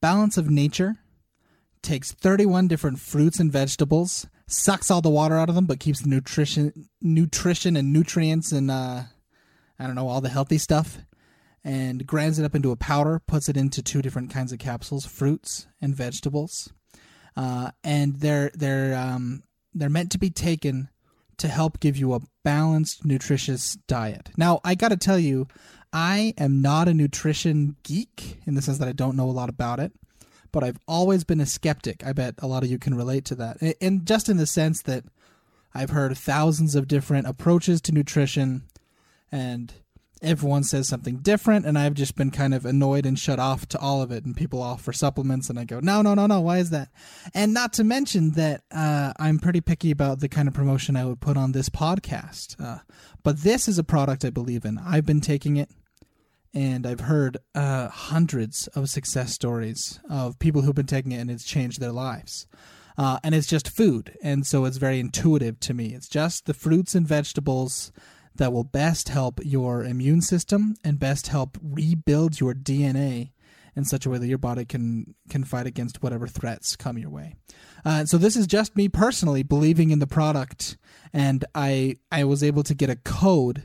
Balance of Nature takes 31 different fruits and vegetables, sucks all the water out of them, but keeps the nutrition, nutrition and nutrients and uh, I don't know all the healthy stuff, and grinds it up into a powder. Puts it into two different kinds of capsules: fruits and vegetables. Uh, and they're they're um, they're meant to be taken to help give you a balanced, nutritious diet. Now, I got to tell you, I am not a nutrition geek in the sense that I don't know a lot about it but I've always been a skeptic. I bet a lot of you can relate to that. And just in the sense that I've heard thousands of different approaches to nutrition and everyone says something different and I've just been kind of annoyed and shut off to all of it and people offer supplements and I go no no no no why is that and not to mention that uh, I'm pretty picky about the kind of promotion I would put on this podcast uh, but this is a product I believe in I've been taking it and I've heard uh, hundreds of success stories of people who've been taking it and it's changed their lives. Uh, and it's just food, and so it's very intuitive to me. It's just the fruits and vegetables that will best help your immune system and best help rebuild your DNA in such a way that your body can can fight against whatever threats come your way. Uh, so this is just me personally believing in the product, and I I was able to get a code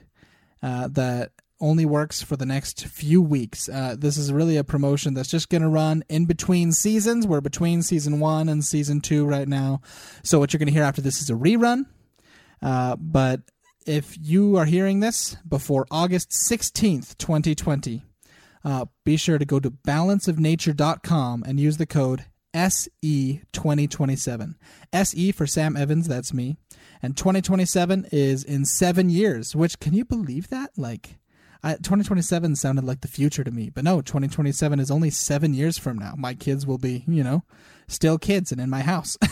uh, that only works for the next few weeks. Uh, this is really a promotion that's just going to run in between seasons. We're between season one and season two right now. So, what you're going to hear after this is a rerun. Uh, but if you are hearing this before August 16th, 2020, uh, be sure to go to balanceofnature.com and use the code SE2027. SE for Sam Evans, that's me. And 2027 is in seven years, which can you believe that? Like, I, 2027 sounded like the future to me, but no, 2027 is only seven years from now. My kids will be, you know, still kids and in my house.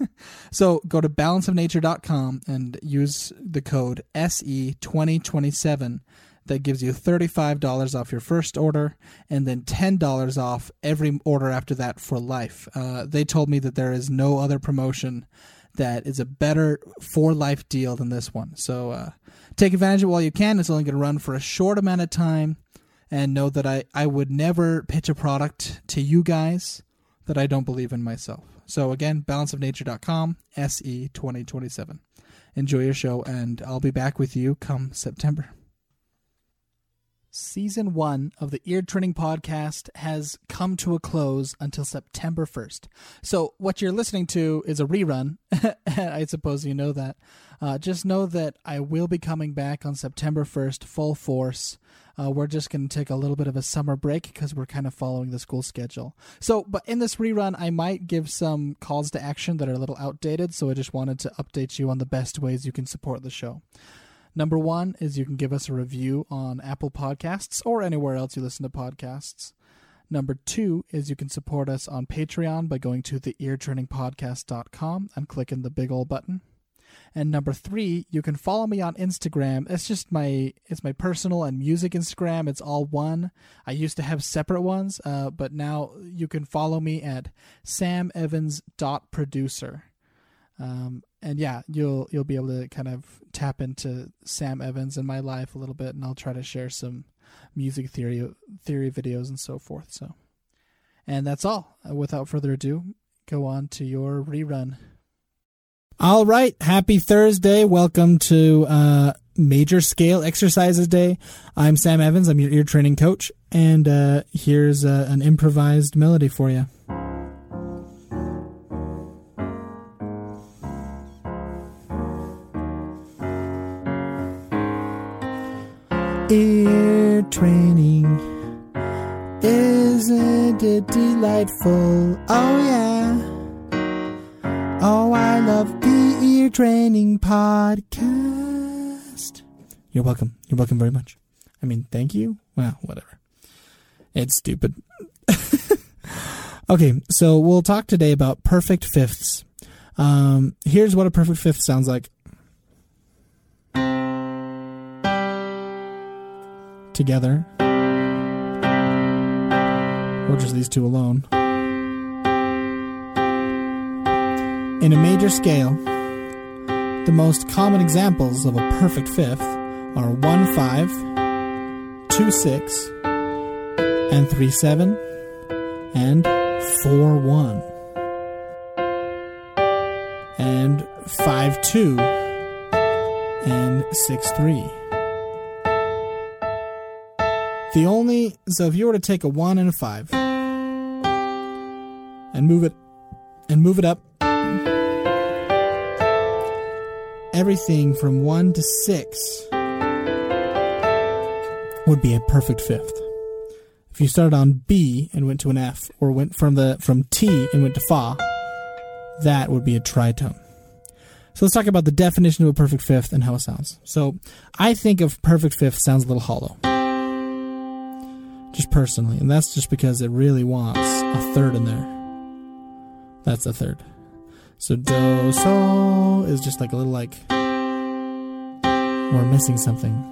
so go to balanceofnature.com and use the code SE2027 that gives you $35 off your first order and then $10 off every order after that for life. Uh, they told me that there is no other promotion that is a better for life deal than this one. So uh, take advantage of it while you can. It's only going to run for a short amount of time. And know that I, I would never pitch a product to you guys that I don't believe in myself. So again, balanceofnature.com, SE 2027. Enjoy your show, and I'll be back with you come September. Season one of the Ear Training Podcast has come to a close until September 1st. So, what you're listening to is a rerun. I suppose you know that. Uh, just know that I will be coming back on September 1st, full force. Uh, we're just going to take a little bit of a summer break because we're kind of following the school schedule. So, but in this rerun, I might give some calls to action that are a little outdated. So, I just wanted to update you on the best ways you can support the show. Number one is you can give us a review on Apple Podcasts or anywhere else you listen to podcasts. Number two is you can support us on Patreon by going to theeartrainingpodcast.com and clicking the big old button. And number three, you can follow me on Instagram. It's just my it's my personal and music Instagram. It's all one. I used to have separate ones, uh, but now you can follow me at samevans.producer. Um, and yeah, you'll you'll be able to kind of tap into Sam Evans and my life a little bit, and I'll try to share some music theory theory videos and so forth. So, and that's all. Without further ado, go on to your rerun. All right, happy Thursday. Welcome to uh, Major Scale Exercises Day. I'm Sam Evans. I'm your ear training coach, and uh, here's uh, an improvised melody for you. ear training. Isn't it delightful? Oh, yeah. Oh, I love the ear training podcast. You're welcome. You're welcome very much. I mean, thank you. Well, whatever. It's stupid. okay, so we'll talk today about perfect fifths. Um, here's what a perfect fifth sounds like. together, or just these two alone. In a major scale, the most common examples of a perfect fifth are 1 5, 2 6, and 3 7, and 4 1 and 5 2 and 6 3. The only so if you were to take a 1 and a 5 and move it and move it up everything from 1 to 6 would be a perfect fifth. If you started on B and went to an F, or went from the from ti and went to Fa, that would be a tritone. So let's talk about the definition of a perfect fifth and how it sounds. So I think of perfect fifth sounds a little hollow. Just personally, and that's just because it really wants a third in there. That's a third. So do so is just like a little like we're missing something.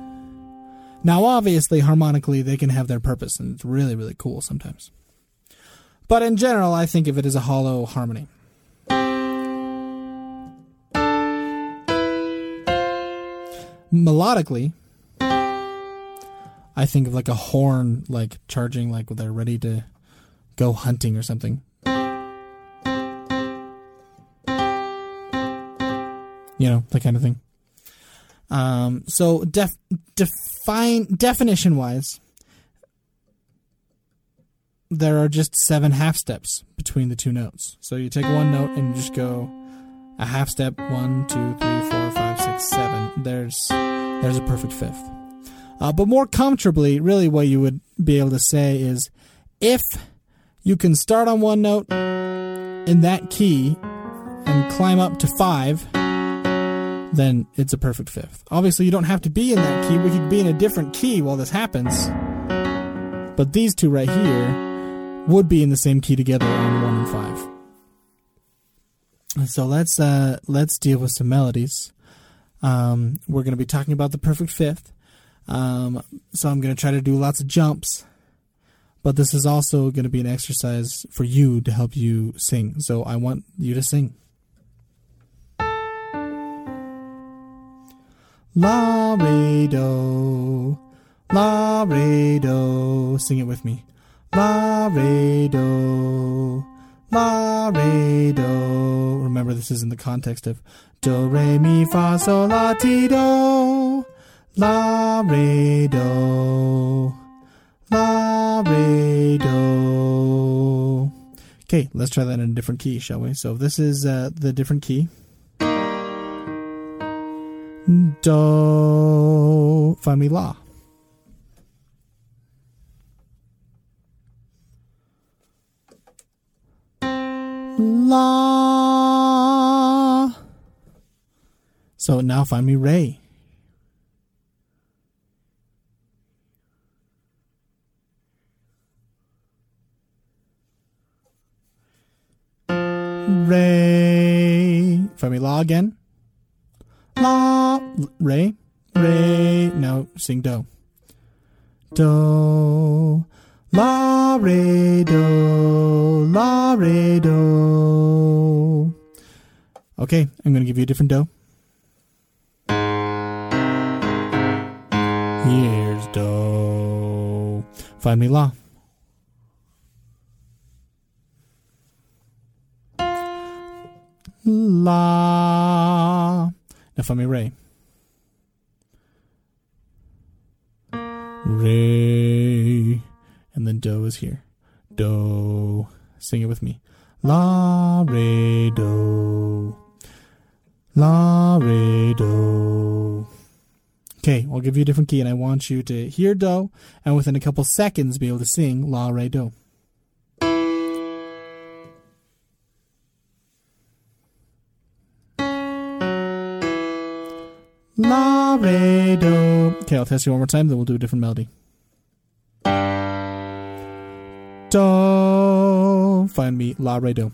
Now, obviously, harmonically, they can have their purpose, and it's really, really cool sometimes. But in general, I think of it as a hollow harmony. Melodically, I think of like a horn, like charging, like they're ready to go hunting or something. You know, that kind of thing. Um, so def, define definition wise, there are just seven half steps between the two notes. So you take one note and you just go a half step one, two, three, four, five, six, seven. There's there's a perfect fifth. Uh, but more comfortably, really, what you would be able to say is if you can start on one note in that key and climb up to five then it's a perfect fifth. Obviously, you don't have to be in that key. We could be in a different key while this happens. But these two right here would be in the same key together on one and five. So let's uh, let's deal with some melodies. Um, we're going to be talking about the perfect fifth. Um, so I'm going to try to do lots of jumps, but this is also going to be an exercise for you to help you sing. So I want you to sing. La re do, la re do. Sing it with me. La re do, la re do. Remember, this is in the context of do re mi fa sol la ti do, la re do, la re do. Okay, let's try that in a different key, shall we? So this is uh, the different key. Do. Find me La. La. So now find me Re. Re. Find me La again. La, re, re. No, sing do. Do, la, re, do, la, re, do. Okay, I'm going to give you a different do. Here's do. Find me la. La. Now find me Re. Re. And then Do is here. Do. Sing it with me. La, Re, Do. La, Re, Do. Okay, I'll give you a different key, and I want you to hear Do, and within a couple seconds be able to sing La, Re, Do. La, re, do. Okay, I'll test you one more time, then we'll do a different melody. Do. Find me La, re, do.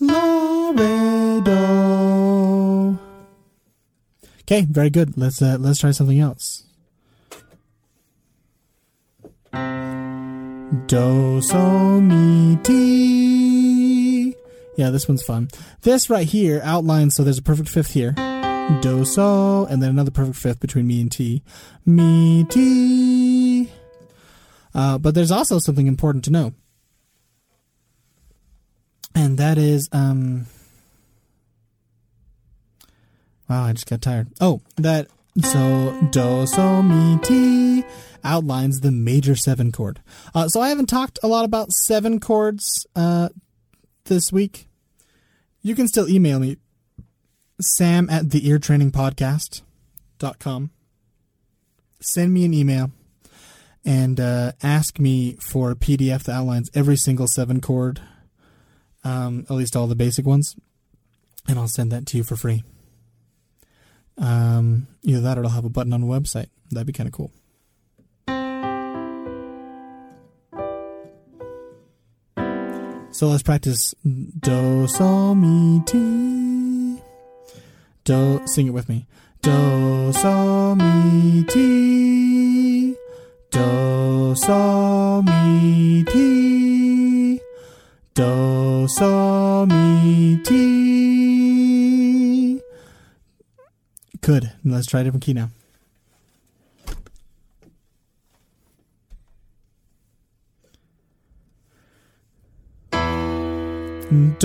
La, re, do. Okay, very good. Let's uh, let's try something else. Do, so, mi, ti. Yeah, this one's fun. This right here outlines, so there's a perfect fifth here. do so, and then another perfect fifth between mi and ti. Mi ti. Uh, but there's also something important to know, and that is um. Wow, I just got tired. Oh, that so do so mi ti outlines the major seven chord. Uh, so I haven't talked a lot about seven chords uh, this week. You can still email me, sam at the ear training. Send me an email and uh, ask me for a PDF that outlines every single seven chord, um, at least all the basic ones, and I'll send that to you for free. Um, either that or it'll have a button on the website. That'd be kind of cool. So let's practice do so mi ti. Do sing it with me. Do so mi ti. Do so mi ti. Do so mi ti. Good. Let's try a different key now. Do.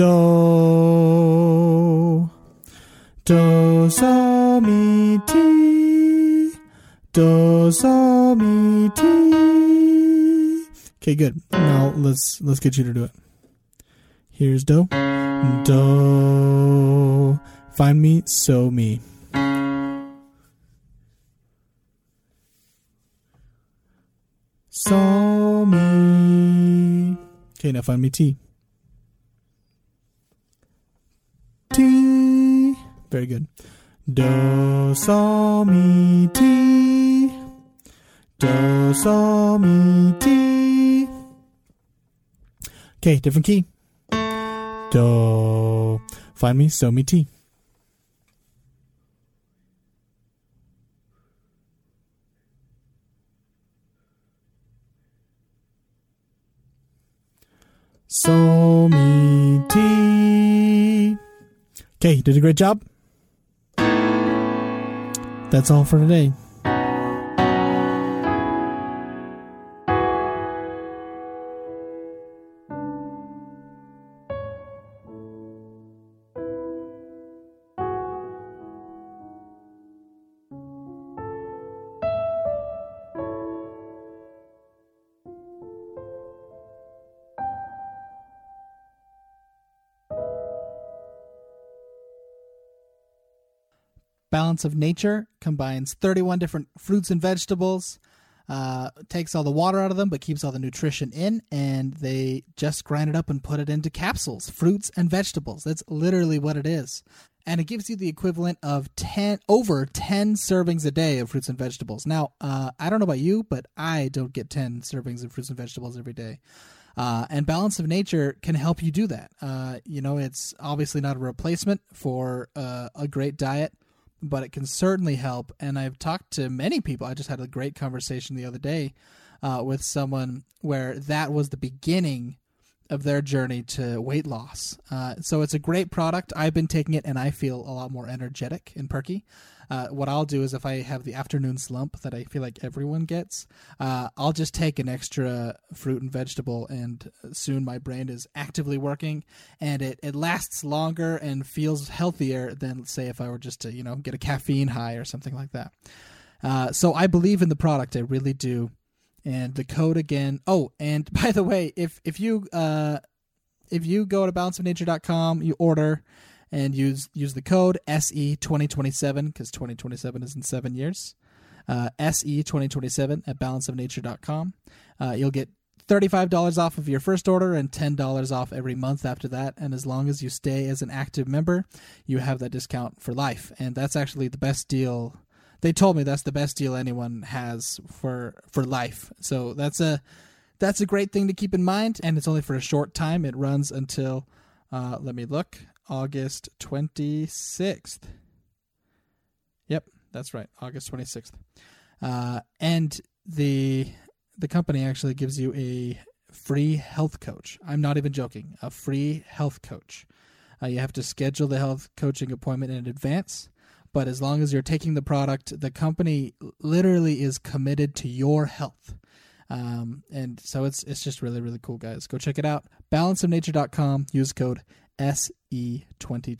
Do, so, mi, ti. Do, so, mi, ti. Okay, good. Now let's let's get you to do it. Here's do. Do. Find me, so me. So me. Okay, now find me ti. Very good. Do, so, mi, ti. Do, so, mi, ti. Okay, different key. Do. Find me, so, mi, ti. So, ti. Okay, did a great job. That's all for today. Balance of Nature combines 31 different fruits and vegetables, uh, takes all the water out of them, but keeps all the nutrition in, and they just grind it up and put it into capsules, fruits and vegetables. That's literally what it is. And it gives you the equivalent of 10, over 10 servings a day of fruits and vegetables. Now, uh, I don't know about you, but I don't get 10 servings of fruits and vegetables every day. Uh, and balance of nature can help you do that. Uh, you know, it's obviously not a replacement for uh, a great diet, but it can certainly help. And I've talked to many people. I just had a great conversation the other day uh, with someone where that was the beginning of their journey to weight loss. Uh, so it's a great product. I've been taking it and I feel a lot more energetic and perky. Uh, what I'll do is if I have the afternoon slump that I feel like everyone gets, uh, I'll just take an extra fruit and vegetable, and soon my brain is actively working, and it, it lasts longer and feels healthier than say if I were just to you know get a caffeine high or something like that. Uh, so I believe in the product, I really do. And the code again. Oh, and by the way, if if you uh, if you go to balanceofnature.com, you order and use use the code SE twenty twenty seven because twenty twenty seven is in seven years. Uh, SE twenty twenty seven at balanceofnature.com. Uh, you'll get thirty five dollars off of your first order and ten dollars off every month after that. And as long as you stay as an active member, you have that discount for life. And that's actually the best deal. They told me that's the best deal anyone has for for life. So that's a that's a great thing to keep in mind. And it's only for a short time. It runs until uh, let me look August 26th. Yep, that's right, August 26th. Uh, and the the company actually gives you a free health coach. I'm not even joking. A free health coach. Uh, you have to schedule the health coaching appointment in advance, but as long as you're taking the product, the company literally is committed to your health. Um, and so it's it's just really really cool, guys. Go check it out. Balanceofnature.com. Use code SE22.